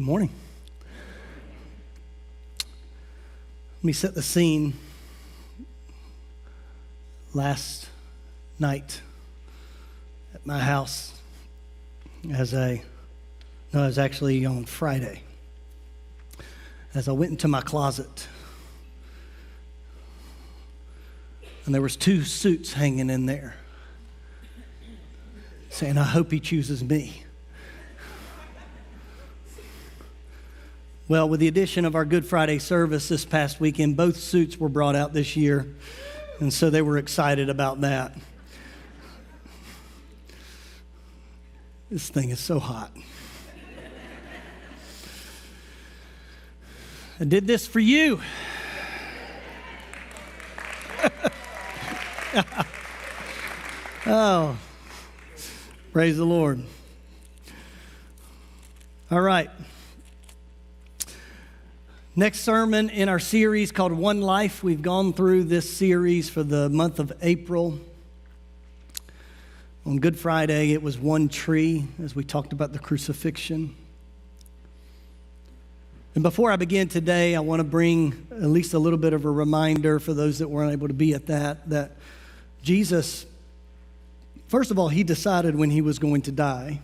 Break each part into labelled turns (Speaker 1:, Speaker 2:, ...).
Speaker 1: Good morning. Let me set the scene. Last night at my house, as I, no, it was actually on Friday, as I went into my closet, and there was two suits hanging in there, saying, "I hope he chooses me." Well, with the addition of our Good Friday service this past weekend, both suits were brought out this year, and so they were excited about that. This thing is so hot. I did this for you. oh, praise the Lord. All right. Next sermon in our series called One Life. We've gone through this series for the month of April. On Good Friday, it was one tree as we talked about the crucifixion. And before I begin today, I want to bring at least a little bit of a reminder for those that weren't able to be at that that Jesus, first of all, he decided when he was going to die.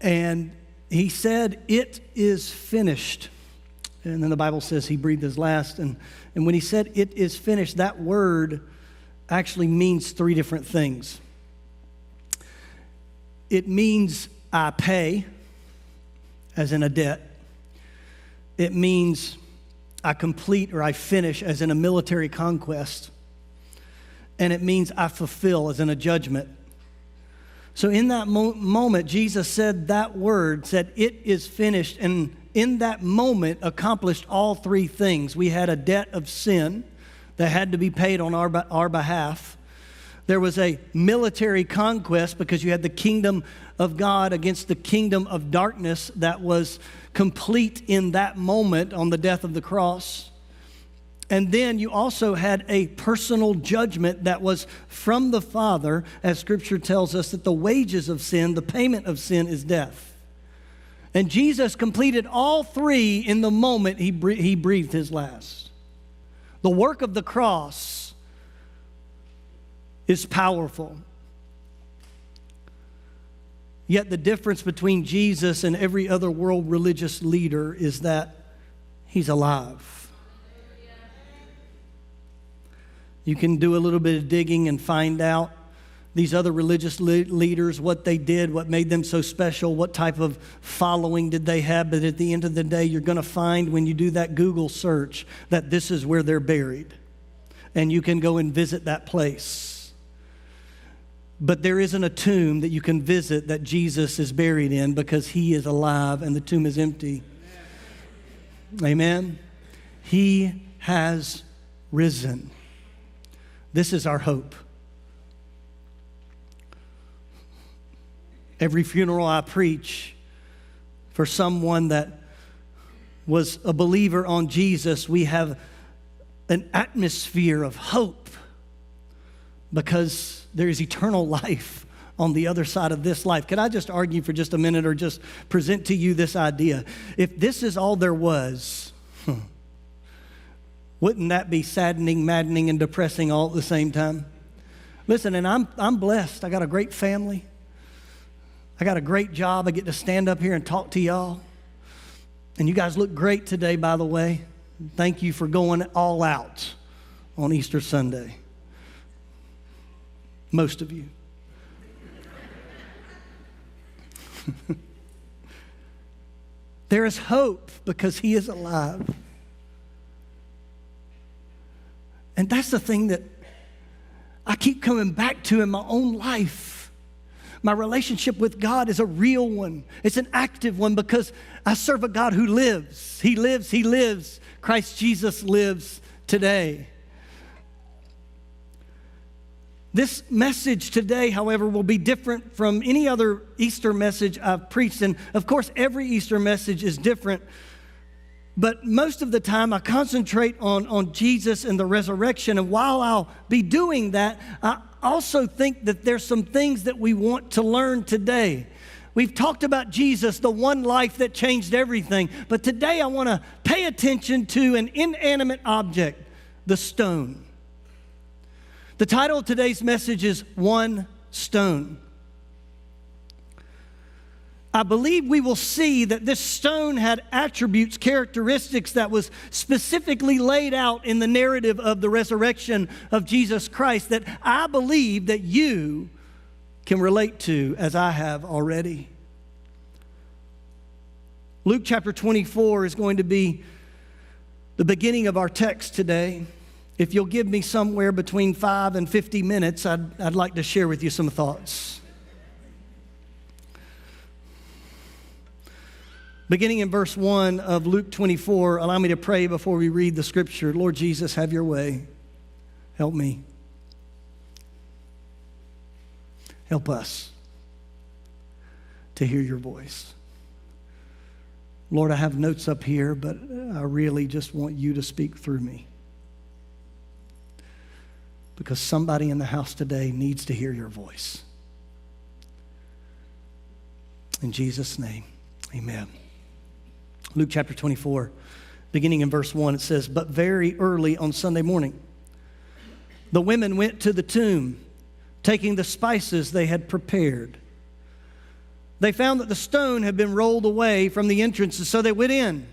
Speaker 1: And he said, It is finished. And then the Bible says he breathed his last. And, and when he said, It is finished, that word actually means three different things. It means I pay, as in a debt. It means I complete or I finish, as in a military conquest. And it means I fulfill, as in a judgment. So in that mo- moment, Jesus said that word, said, It is finished. And in that moment, accomplished all three things. We had a debt of sin that had to be paid on our, our behalf. There was a military conquest because you had the kingdom of God against the kingdom of darkness that was complete in that moment on the death of the cross. And then you also had a personal judgment that was from the Father, as Scripture tells us that the wages of sin, the payment of sin, is death. And Jesus completed all three in the moment he, he breathed his last. The work of the cross is powerful. Yet the difference between Jesus and every other world religious leader is that he's alive. You can do a little bit of digging and find out these other religious le- leaders, what they did, what made them so special, what type of following did they have. But at the end of the day, you're going to find when you do that Google search that this is where they're buried. And you can go and visit that place. But there isn't a tomb that you can visit that Jesus is buried in because he is alive and the tomb is empty. Amen. He has risen. This is our hope. Every funeral I preach for someone that was a believer on Jesus, we have an atmosphere of hope because there is eternal life on the other side of this life. Could I just argue for just a minute or just present to you this idea? If this is all there was, hmm, wouldn't that be saddening, maddening, and depressing all at the same time? Listen, and I'm, I'm blessed. I got a great family. I got a great job. I get to stand up here and talk to y'all. And you guys look great today, by the way. Thank you for going all out on Easter Sunday. Most of you. there is hope because He is alive. And that's the thing that I keep coming back to in my own life. My relationship with God is a real one. It's an active one because I serve a God who lives. He lives, He lives. Christ Jesus lives today. This message today, however, will be different from any other Easter message I've preached. And of course, every Easter message is different but most of the time, I concentrate on, on Jesus and the resurrection. And while I'll be doing that, I also think that there's some things that we want to learn today. We've talked about Jesus, the one life that changed everything. But today I want to pay attention to an inanimate object, the stone. The title of today's message is One Stone. I believe we will see that this stone had attributes, characteristics that was specifically laid out in the narrative of the resurrection of Jesus Christ that I believe that you can relate to as I have already. Luke chapter 24 is going to be the beginning of our text today. If you'll give me somewhere between five and 50 minutes, I'd, I'd like to share with you some thoughts. Beginning in verse 1 of Luke 24, allow me to pray before we read the scripture. Lord Jesus, have your way. Help me. Help us to hear your voice. Lord, I have notes up here, but I really just want you to speak through me. Because somebody in the house today needs to hear your voice. In Jesus' name, amen. Luke chapter 24, beginning in verse 1, it says, But very early on Sunday morning, the women went to the tomb, taking the spices they had prepared. They found that the stone had been rolled away from the entrance, and so they went in.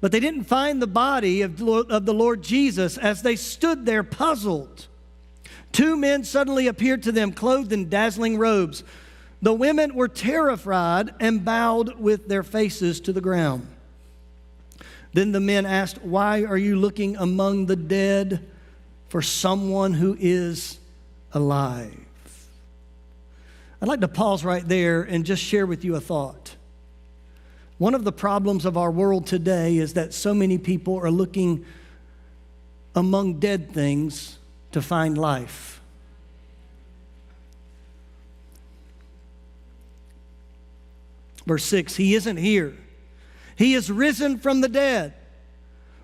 Speaker 1: But they didn't find the body of, of the Lord Jesus as they stood there puzzled. Two men suddenly appeared to them, clothed in dazzling robes. The women were terrified and bowed with their faces to the ground. Then the men asked, Why are you looking among the dead for someone who is alive? I'd like to pause right there and just share with you a thought. One of the problems of our world today is that so many people are looking among dead things to find life. Verse 6 He isn't here, He is risen from the dead.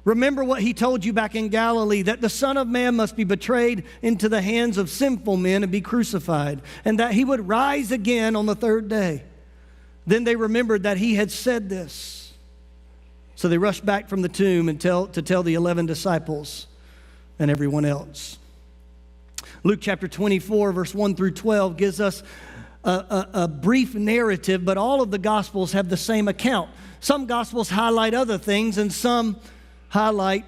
Speaker 1: Remember what he told you back in Galilee that the Son of Man must be betrayed into the hands of sinful men and be crucified, and that he would rise again on the third day. Then they remembered that he had said this. So they rushed back from the tomb and tell, to tell the 11 disciples and everyone else. Luke chapter 24, verse 1 through 12, gives us a, a, a, brief narrative, but all of the Gospels have the same account. Some Gospels highlight other things, and some highlight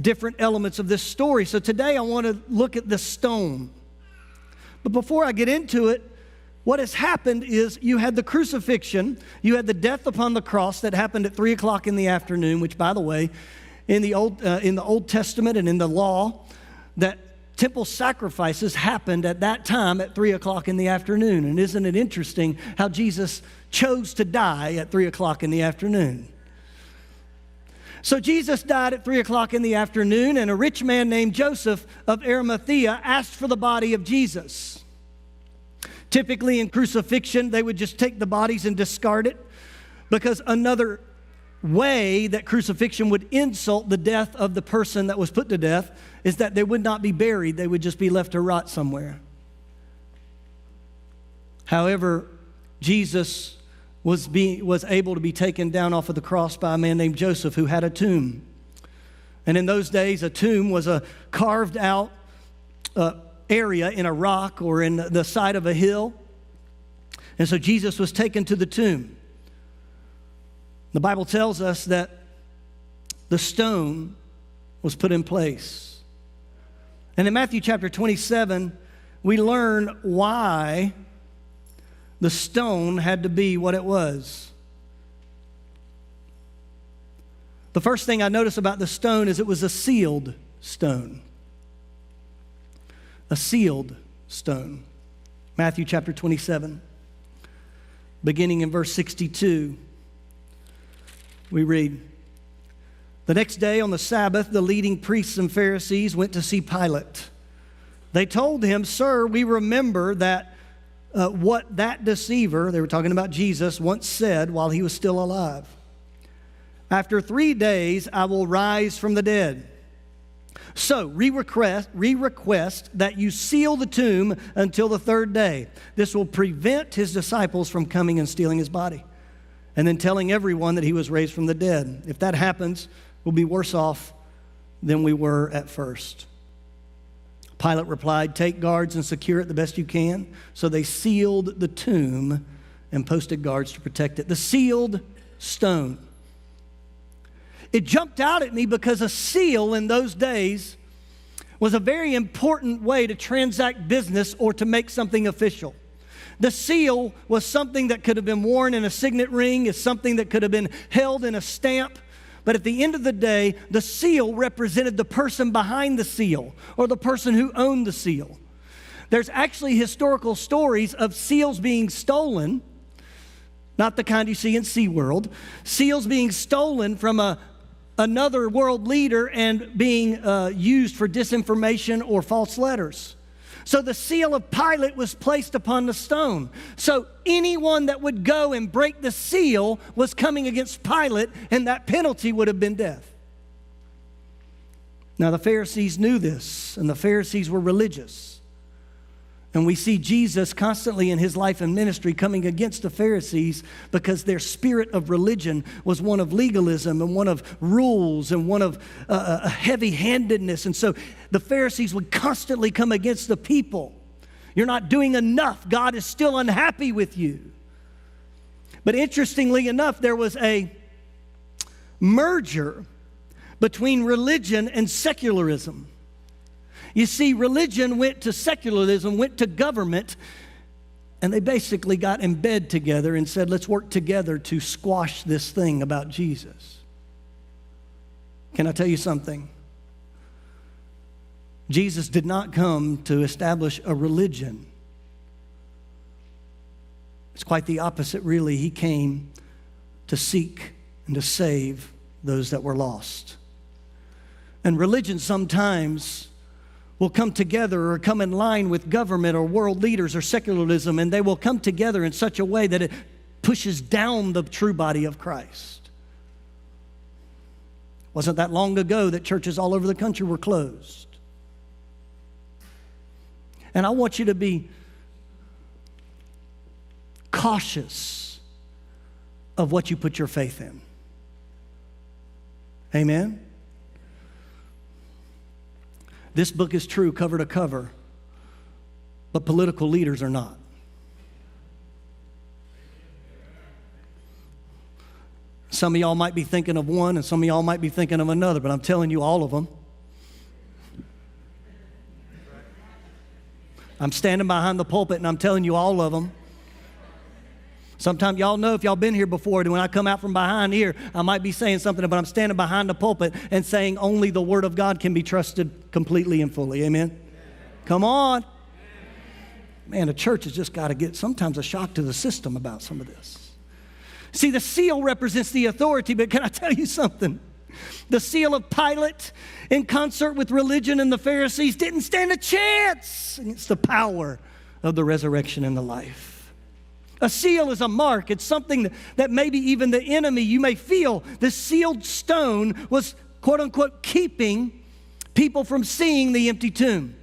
Speaker 1: different elements of this story. So today I want to look at the stone. But before I get into it, what has happened is you had the crucifixion, you had the death upon the cross that happened at three o'clock in the afternoon, which, by the way, in the Old, uh, in the Old Testament and in the law, that temple sacrifices happened at that time at three o'clock in the afternoon. And isn't it interesting how Jesus chose to die at three o'clock in the afternoon? So Jesus died at three o'clock in the afternoon, and a rich man named Joseph of Arimathea asked for the body of Jesus. Typically, in crucifixion, they would just take the bodies and discard it because another way that crucifixion would insult the death of the person that was put to death is that they would not be buried, they would just be left to rot somewhere. However, Jesus was, being, was able to be taken down off of the cross by a man named Joseph who had a tomb. And in those days, a tomb was a carved out uh, area in a rock or in the side of a hill. And so Jesus was taken to the tomb. The Bible tells us that the stone was put in place. And in Matthew chapter 27, we learn why the stone had to be what it was. The first thing I notice about the stone is it was a sealed stone. A sealed stone. Matthew chapter 27, beginning in verse 62 we read The next day on the Sabbath, the leading priests and Pharisees went to see Pilate. They told him, Sir, we remember that uh, what that deceiver, they were talking about Jesus, once said while he was still alive. After three days, I will rise from the dead. So, re request, re request that you seal the tomb until the third day. This will prevent his disciples from coming and stealing his body and then telling everyone that he was raised from the dead. If that happens, we'll be worse off than we were at first. Pilate replied, Take guards and secure it the best you can. So they sealed the tomb and posted guards to protect it. The sealed stone. It jumped out at me because a seal in those days was a very important way to transact business or to make something official. The seal was something that could have been worn in a signet ring, is something that could have been held in a stamp. But at the end of the day, the seal represented the person behind the seal or the person who owned the seal. There's actually historical stories of seals being stolen, not the kind you see in SeaWorld, seals being stolen from a, another world leader and being uh, used for disinformation or false letters. So the seal of Pilate was placed upon the stone. So anyone that would go and break the seal was coming against Pilate, and that penalty would have been death. Now, the Pharisees knew this, and the Pharisees were religious. And we see Jesus constantly in his life and ministry coming against the Pharisees because their spirit of religion was one of legalism and one of rules and one of uh, uh heavy handedness. And so the Pharisees would constantly come against the people. You're not doing enough. God is still unhappy with you. But interestingly enough, there was a merger between religion and secularism. You see, religion went to secularism, went to government, and they basically got in bed together and said, let's work together to squash this thing about Jesus. Can I tell you something? Jesus did not come to establish a religion. It's quite the opposite, really. He came to seek and to save those that were lost. And religion sometimes will come together or come in line with government or world leaders or secularism, and they will come together in such a way that it pushes down the true body of Christ. Wasn't that long ago that churches all over the country were closed? And I want you to be cautious of what you put your faith in. Amen? This book is true cover to cover, but political leaders are not. Some of y'all might be thinking of one, and some of y'all might be thinking of another, but I'm telling you, all of them. I'm standing behind the pulpit and I'm telling you all of them. Sometimes y'all know if y'all been here before, when I come out from behind here, I might be saying something, but I'm standing behind the pulpit and saying only the Word of God can be trusted completely and fully. Amen? Come on. Man, the church has just got to get sometimes a shock to the system about some of this. See, the seal represents the authority, but can I tell you something? The seal of Pilate, in concert with religion and the Pharisees, didn't stand a chance against the power of the resurrection and the life. A seal is a mark. It's something that, maybe even the enemy, you may feel the sealed stone was quote unquote keeping people from seeing the empty tomb.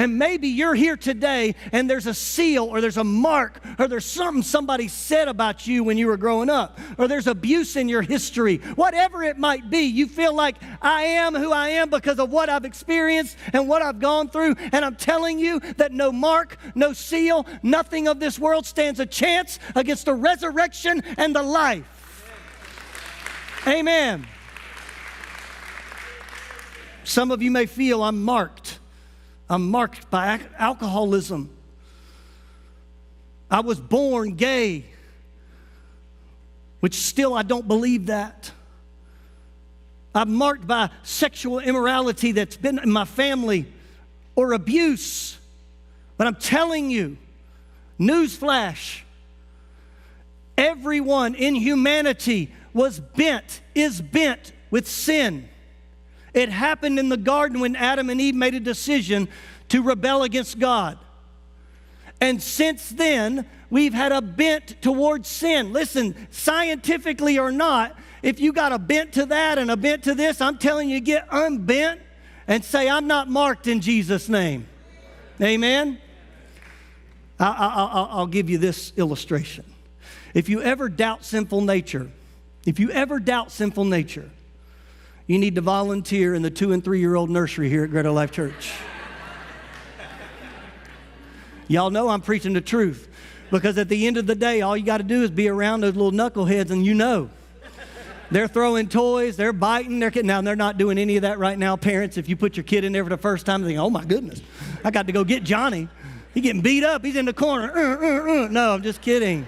Speaker 1: And maybe you're here today and there's a seal or there's a mark or there's something somebody said about you when you were growing up or there's abuse in your history. Whatever it might be, you feel like I am who I am because of what I've experienced and what I've gone through. And I'm telling you that no mark, no seal, nothing of this world stands a chance against the resurrection and the life. Amen. Some of you may feel I'm marked. I'm marked by alcoholism. I was born gay, which still I don't believe that. I'm marked by sexual immorality that's been in my family or abuse. But I'm telling you, newsflash, everyone in humanity was bent, is bent with sin. It happened in the garden when Adam and Eve made a decision to rebel against God. And since then, we've had a bent towards sin. Listen, scientifically or not, if you got a bent to that and a bent to this, I'm telling you, get unbent and say, I'm not marked in Jesus' name. Amen? I, will give you this illustration. If you ever doubt sinful nature, if you ever doubt sinful nature, you need to volunteer in the two and three year old nursery here at Greater Life Church. Y'all know I'm preaching the truth because at the end of the day, all you got to do is be around those little knuckleheads and you know. They're throwing toys, they're biting, they're getting now they're not doing any of that right now. Parents, if you put your kid in there for the first time, they think, "Oh my goodness, I got to go get Johnny. He's getting beat up. He's in the corner." Uh, uh, uh. No, I'm just kidding.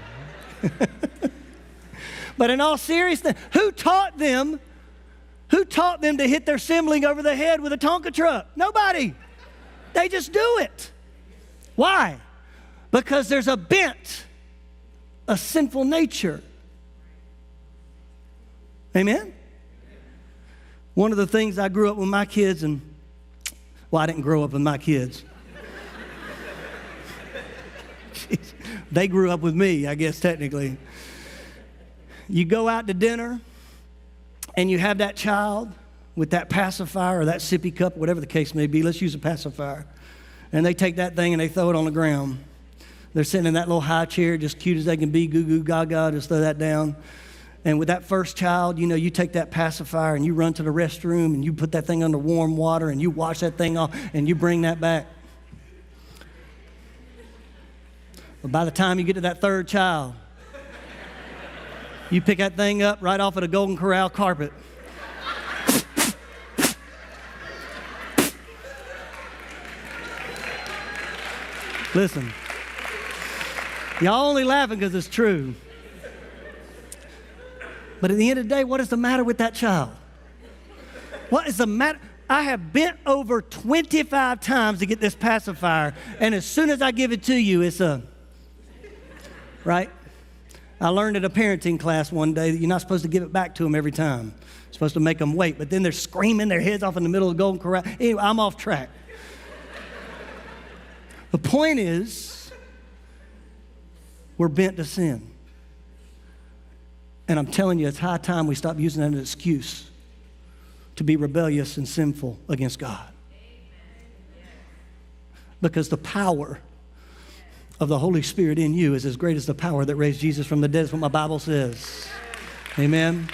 Speaker 1: but in all seriousness, who taught them? Who taught them to hit their sibling over the head with a Tonka truck? Nobody. They just do it. Why? Because there's a bent, a sinful nature. Amen? One of the things I grew up with my kids, and well, I didn't grow up with my kids. they grew up with me, I guess, technically. You go out to dinner and you have that child with that pacifier or that sippy cup, whatever the case may be. Let's use a pacifier. And they take that thing and they throw it on the ground. They're sitting in that little high chair, just cute as they can be, goo goo gaga, just throw that down. And with that first child, you know, you take that pacifier and you run to the restroom and you put that thing under warm water and you wash that thing off and you bring that back. But by the time you get to that third child, you pick that thing up right off of the Golden Corral carpet. Listen, y'all only laughing because it's true. But at the end of the day, what is the matter with that child? What is the matter? I have bent over 25 times to get this pacifier, and as soon as I give it to you, it's a, right? I learned at a parenting class one day that you're not supposed to give it back to them every time. You're supposed to make them wait, but then they're screaming their heads off in the middle of the Golden Corral. Anyway, I'm off track. the point is, we're bent to sin. And I'm telling you, it's high time we stop using that as an excuse to be rebellious and sinful against God. Because the power of the Holy Spirit in you is as great as the power that raised Jesus from the dead, is what my Bible says. Amen.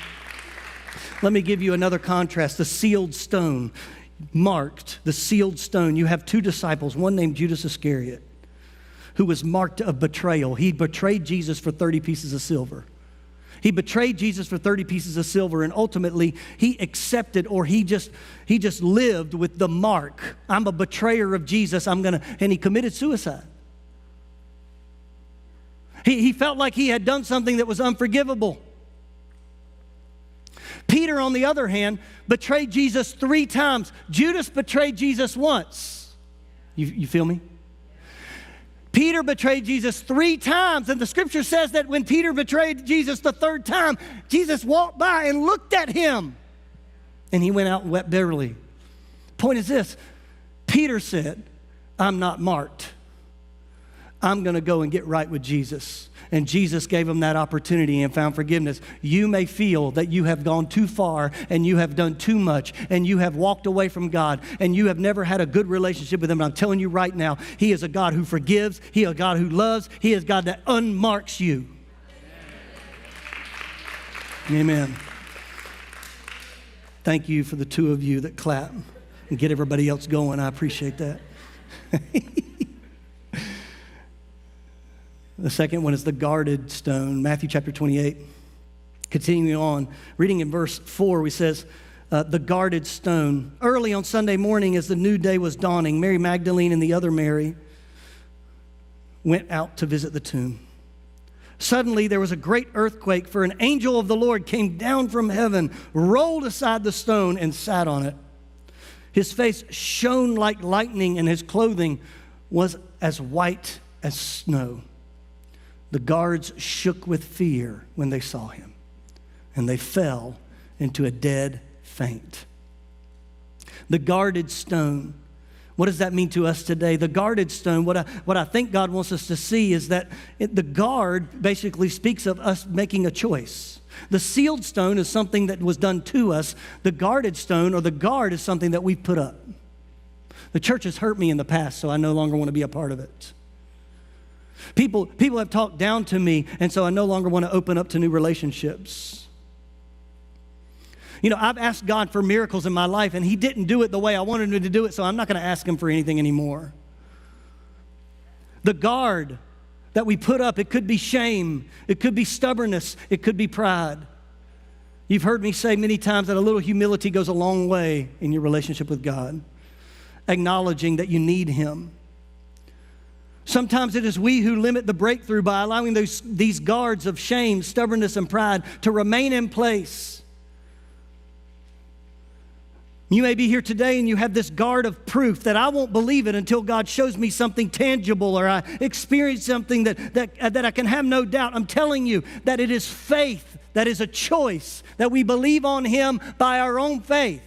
Speaker 1: Let me give you another contrast the sealed stone, marked, the sealed stone. You have two disciples, one named Judas Iscariot, who was marked of betrayal. He betrayed Jesus for 30 pieces of silver. He betrayed Jesus for 30 pieces of silver and ultimately he accepted or he just he just lived with the mark. I'm a betrayer of Jesus. I'm going to and he committed suicide. He, he felt like he had done something that was unforgivable. Peter, on the other hand, betrayed Jesus three times. Judas betrayed Jesus once. You, you feel me? Peter betrayed Jesus three times, and the scripture says that when Peter betrayed Jesus the third time, Jesus walked by and looked at him, and he went out and wept bitterly. Point is this Peter said, I'm not marked. I'm going to go and get right with Jesus. And Jesus gave him that opportunity and found forgiveness. You may feel that you have gone too far and you have done too much and you have walked away from God and you have never had a good relationship with Him. I'm telling you right now, He is a God who forgives, He is a God who loves, He is God that unmarks you. Amen. Thank you for the two of you that clap and get everybody else going. I appreciate that. The second one is the guarded stone, Matthew chapter 28. Continuing on, reading in verse 4, we says, uh, the guarded stone. Early on Sunday morning, as the new day was dawning, Mary Magdalene and the other Mary went out to visit the tomb. Suddenly, there was a great earthquake, for an angel of the Lord came down from heaven, rolled aside the stone, and sat on it. His face shone like lightning, and his clothing was as white as snow. The guards shook with fear when they saw him, and they fell into a dead faint. The guarded stone. What does that mean to us today? The guarded stone, what I, what I think God wants us to see is that it, the guard basically speaks of us making a choice. The sealed stone is something that was done to us. The guarded stone or the guard is something that we've put up. The church has hurt me in the past, so I no longer want to be a part of it. People, people have talked down to me, and so I no longer want to open up to new relationships. You know, I've asked God for miracles in my life, and He didn't do it the way I wanted Him to do it, so I'm not going to ask Him for anything anymore. The guard that we put up, it could be shame, it could be stubbornness, it could be pride. You've heard me say many times that a little humility goes a long way in your relationship with God, acknowledging that you need Him. Sometimes it is we who limit the breakthrough by allowing those, these guards of shame, stubbornness, and pride to remain in place. You may be here today and you have this guard of proof that I won't believe it until God shows me something tangible or I experience something that, that, uh, that I can have no doubt. I'm telling you that it is faith, that is a choice, that we believe on Him by our own faith.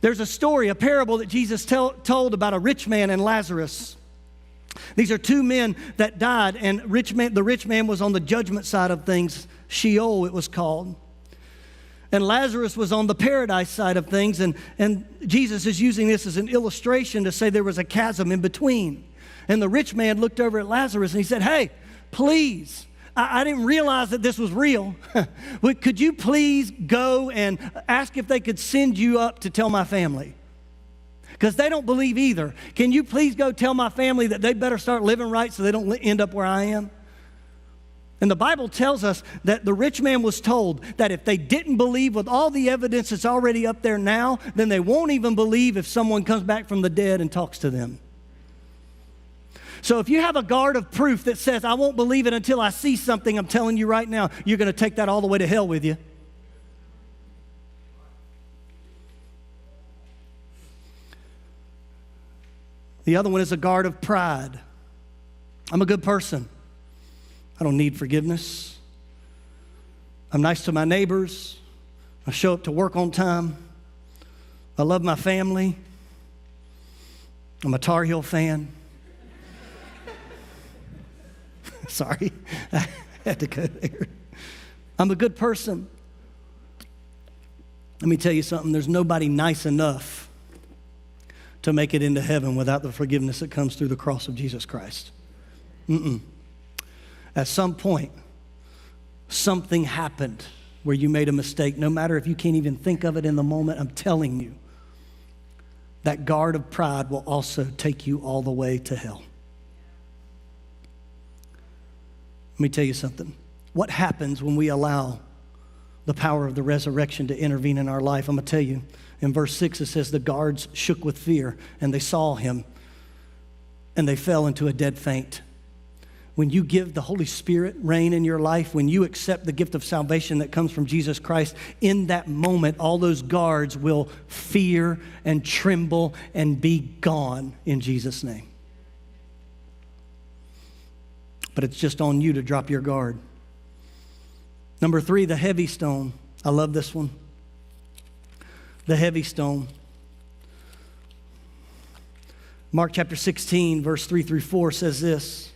Speaker 1: There's a story, a parable that Jesus tell, told about a rich man and Lazarus. These are two men that died, and rich man, the rich man was on the judgment side of things, Sheol, it was called. And Lazarus was on the paradise side of things, and, and Jesus is using this as an illustration to say there was a chasm in between. And the rich man looked over at Lazarus and he said, Hey, please, I, I didn't realize that this was real. Could you please go and ask if they could send you up to tell my family? Because they don't believe either. Can you please go tell my family that they better start living right so they don't end up where I am? And the Bible tells us that the rich man was told that if they didn't believe with all the evidence that's already up there now, then they won't even believe if someone comes back from the dead and talks to them. So if you have a guard of proof that says, I won't believe it until I see something, I'm telling you right now, you're going to take that all the way to hell with you. The other one is a guard of pride. I'm a good person. I don't need forgiveness. I'm nice to my neighbors. I show up to work on time. I love my family. I'm a Tar Heel fan. Sorry, I had to go there. I'm a good person. Let me tell you something there's nobody nice enough to make it into heaven without the forgiveness that comes through the cross of Jesus Christ. Mm-mm. At some point, something happened where you made a mistake, no matter if you can't even think of it in the moment, I'm telling you, that guard of pride will also take you all the way to hell. Let me tell you something. What happens when we allow the power of the resurrection to intervene in our life? I'm going to tell you in verse 6, it says, The guards shook with fear, and they saw him, and they fell into a dead faint. When you give the Holy Spirit reign in your life, when you accept the gift of salvation that comes from Jesus Christ, in that moment, all those guards will fear and tremble and be gone in Jesus' name. But it's just on you to drop your guard. Number three, the heavy stone. I love this one the heavy stone. Mark chapter 16, verse 3 through 4 says this.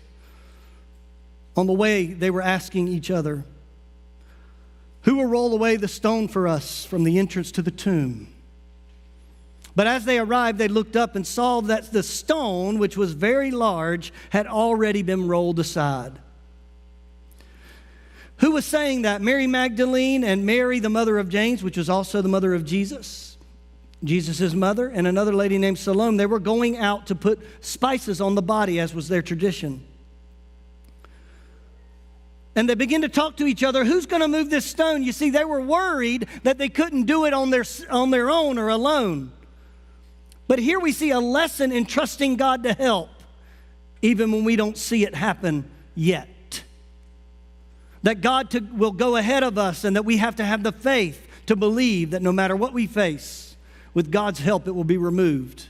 Speaker 1: On the way, they were asking each other, Who will roll away the stone for us from the entrance to the tomb? But as they arrived, they looked up and saw that the stone, which was very large, had already been rolled aside. Who was saying that? Mary Magdalene and Mary, the mother of James, which was also the mother of Jesus. Jesus' mother and another lady named Salome, they were going out to put spices on the body, as was their tradition. And they begin to talk to each other who's going to move this stone? You see, they were worried that they couldn't do it on their, on their own or alone. But here we see a lesson in trusting God to help, even when we don't see it happen yet that God to, will go ahead of us and that we have to have the faith to believe that no matter what we face, with God's help, it will be removed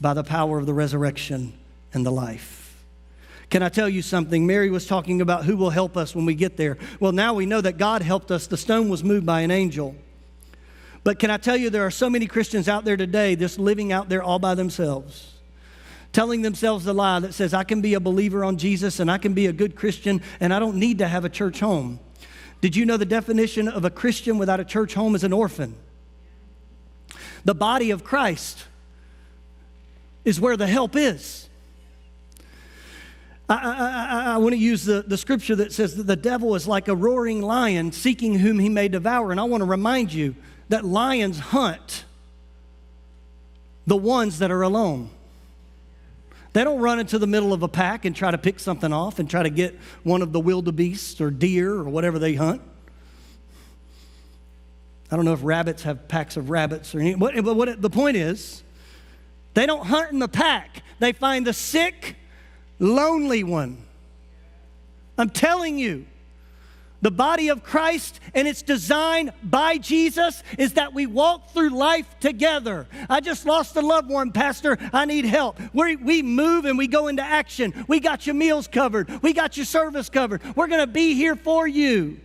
Speaker 1: by the power of the resurrection and the life. Can I tell you something? Mary was talking about who will help us when we get there. Well, now we know that God helped us. The stone was moved by an angel. But can I tell you, there are so many Christians out there today just living out there all by themselves telling themselves the lie that says, I can be a believer on Jesus and I can be a good Christian and I don't need to have a church home. Did you know the definition of a Christian without a church home is an orphan? The body of Christ is where the help is. I, I, I, I, want to use the, the scripture that says that the devil is like a roaring lion seeking whom he may devour. And I want to remind you that lions hunt the ones that are alone. They don't run into the middle of a pack and try to pick something off and try to get one of the wildebeest or deer or whatever they hunt. I don't know if rabbits have packs of rabbits or anything, but what, the point is, they don't hunt in the pack. They find the sick, lonely one. I'm telling you, the body of Christ and its design by Jesus is that we walk through life together. I just lost a loved one, Pastor. I need help. we we move and we go into action. We got your meals covered, we got your service covered. We're going to be here for you.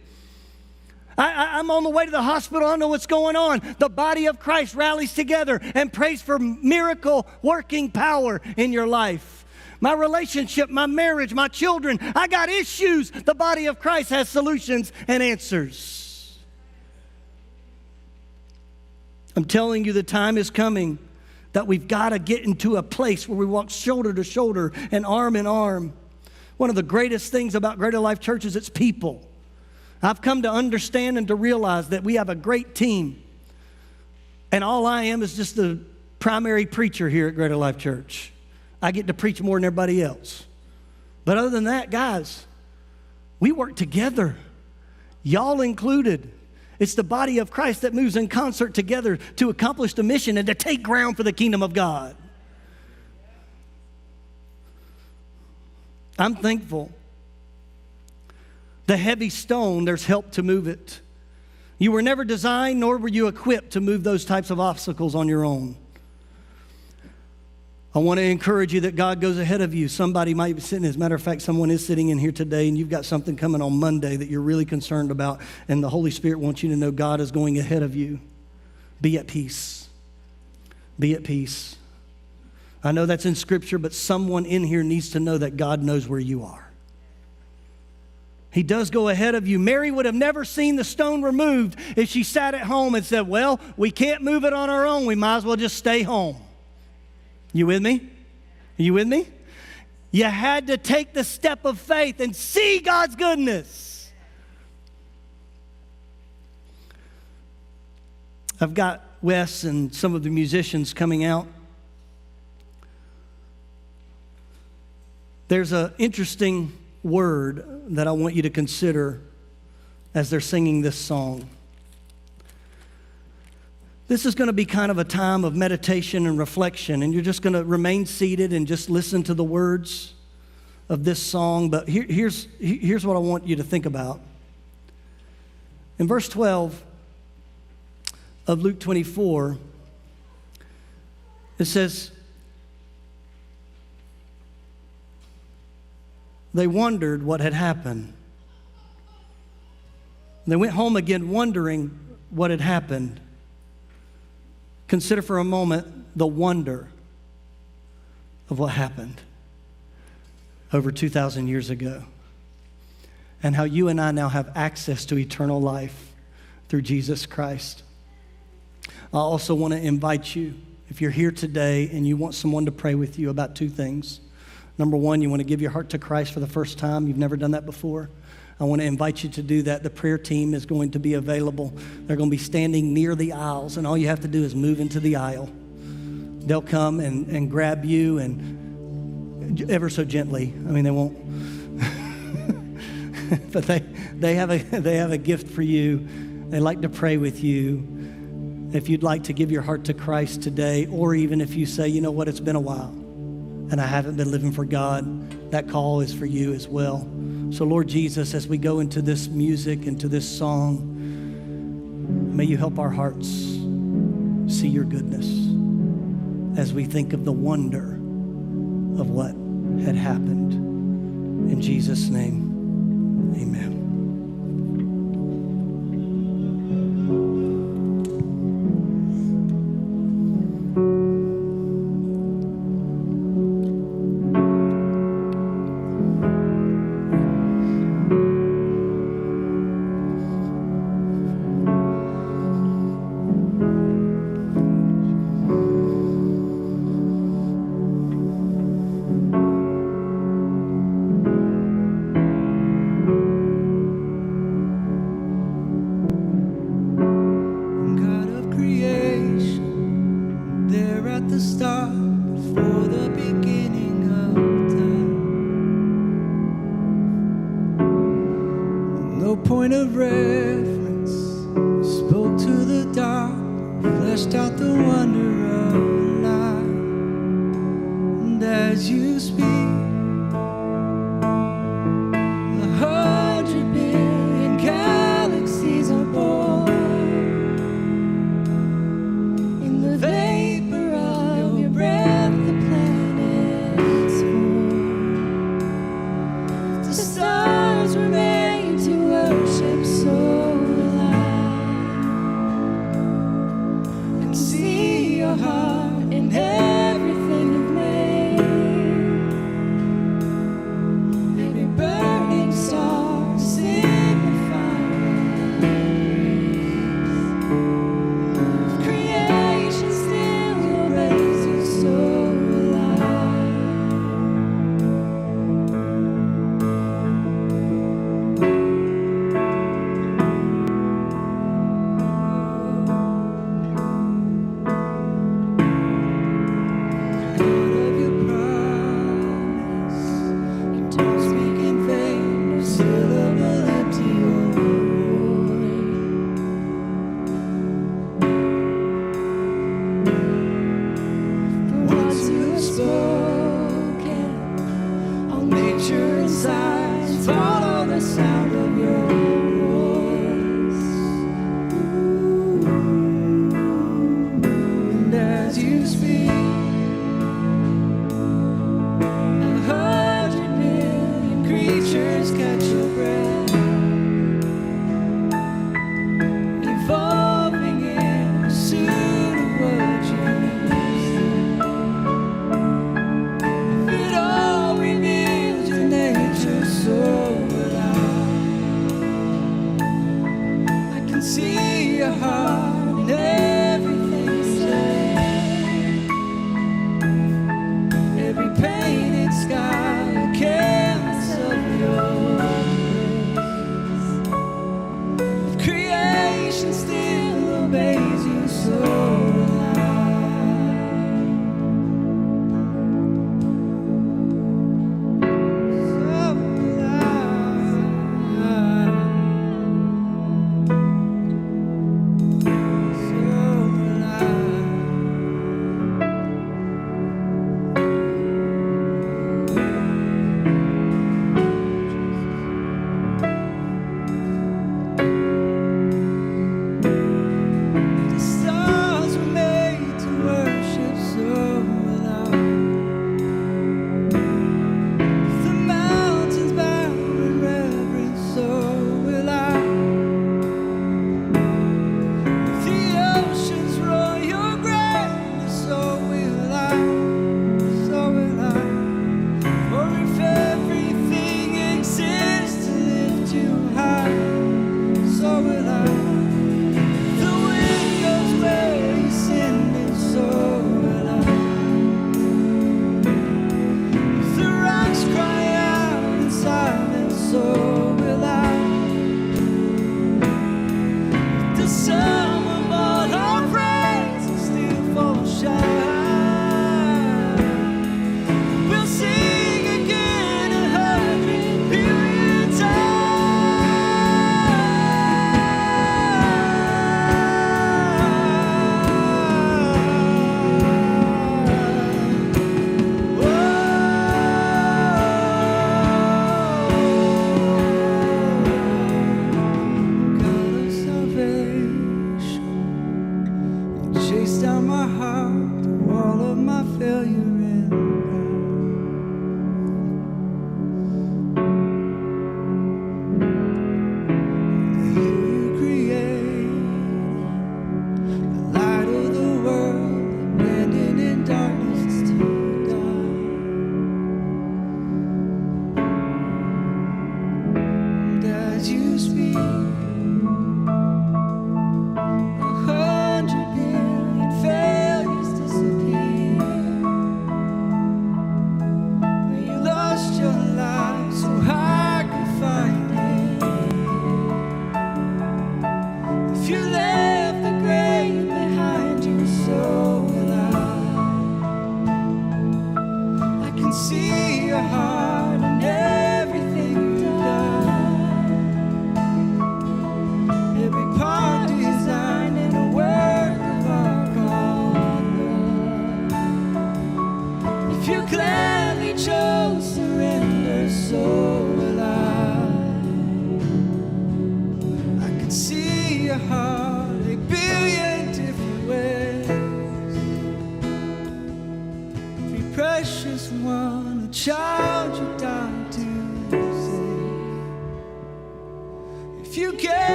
Speaker 1: I, am on the way to the hospital. I don't know what's going on. The body of Christ rallies together and prays for miracle working power in your life my relationship, my marriage, my children. I got issues. The body of Christ has solutions and answers. I'm telling you, the time is coming that we've got to get into a place where we walk shoulder to shoulder and arm in arm. One of the greatest things about Greater Life Church is its people. I've come to understand and to realize that we have a great team. And all I am is just the primary preacher here at Greater Life Church. I get to preach more than everybody else. But other than that, guys, we work together, y'all included. It's the body of Christ that moves in concert together to accomplish the mission and to take ground for the kingdom of God. I'm thankful. The heavy stone, there's help to move it. You were never designed, nor were you equipped to move those types of obstacles on your own. I want to encourage you that God goes ahead of you. Somebody might be sitting, as a matter of fact, someone is sitting in here today and you've got something coming on Monday that you're really concerned about, and the Holy Spirit wants you to know God is going ahead of you. Be at peace. Be at peace. I know that's in Scripture, but someone in here needs to know that God knows where you are. He does go ahead of you. Mary would have never seen the stone removed if she sat at home and said, Well, we can't move it on our own. We might as well just stay home. You with me? Are you with me? You had to take the step of faith and see God's goodness. I've got Wes and some of the musicians coming out. There's an interesting word that I want you to consider as they're singing this song. This is going to be kind of a time of meditation and reflection, and you're just going to remain seated and just listen to the words of this song. But here, here's, here's what I want you to think about. In verse 12 of Luke 24, it says, They wondered what had happened. They went home again wondering what had happened. Consider for a moment the wonder of what happened over 2,000 years ago and how you and I now have access to eternal life through Jesus Christ. I also want to invite you, if you're here today and you want someone to pray with you about two things. Number one, you want to give your heart to Christ for the first time. You've never done that before. I want to invite you to do that. The prayer team is going to be available. They're going to be standing near the aisles, and all you have to do is move into the aisle. They'll come and, and grab you and ever so gently. I mean, they won't, but they, they, have a, they have a gift for you. They like to pray with you. If you'd like to give your heart to Christ today, or even if you say, you know what, it's been a while and I haven't been living for God, that call is for you as well. So, Lord Jesus, as we go into this music, into this song, may you help our hearts see your goodness as we think of the wonder of what had happened. In Jesus' name, amen.
Speaker 2: Heart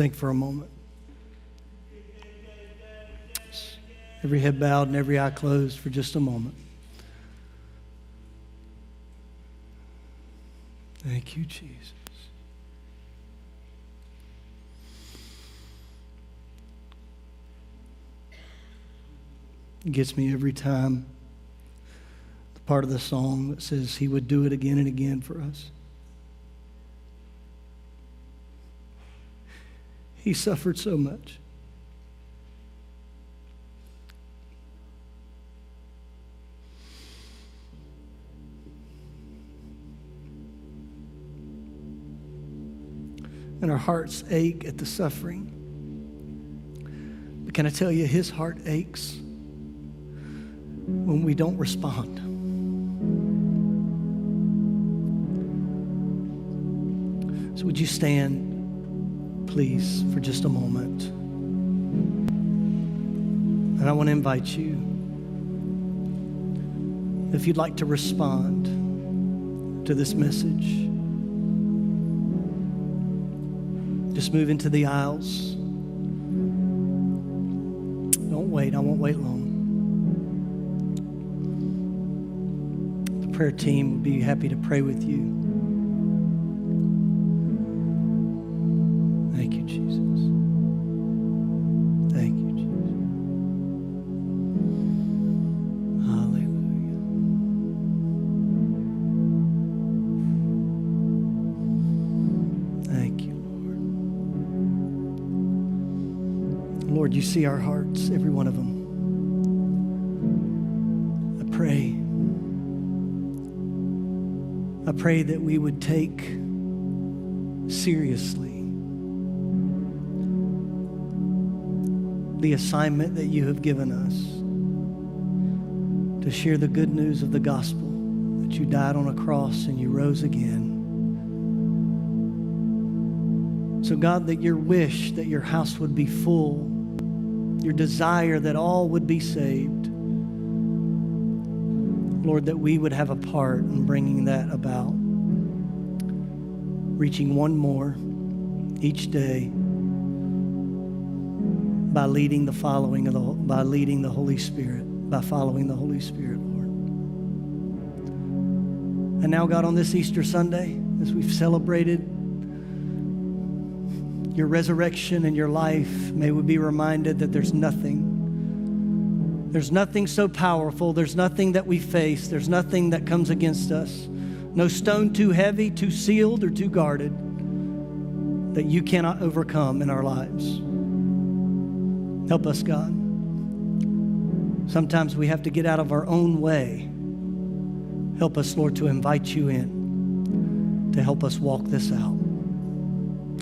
Speaker 1: think for a moment. Every head bowed and every eye closed for just a moment. Thank you, Jesus. It gets me every time. The part of the song that says he would do it again and again for us. He suffered so much. And our hearts ache at the suffering. But can I tell you, his heart aches when we don't respond. So, would you stand, please, for just a moment? And I want to invite you, if you'd like to respond to this message, just move into the aisles. Don't wait, I won't wait long. The prayer team would be happy to pray with you. See our hearts, every one of them. I pray. I pray that we would take seriously the assignment that you have given us to share the good news of the gospel that you died on a cross and you rose again. So, God, that your wish that your house would be full, your desire that all would be saved, Lord, that we would have a part in bringing that about, reaching one more each day by leading the following of the by leading the Holy Spirit, by following the Holy Spirit, Lord. And now, God, on this Easter Sunday, as we've celebrated your resurrection and your life, may we be reminded that there's nothing, there's nothing so powerful, there's nothing that we face, there's nothing that comes against us, no stone too heavy, too sealed, or too guarded that you cannot overcome in our lives. Help us, God. Sometimes we have to get out of our own way. Help us, Lord, to invite you in to help us walk this out.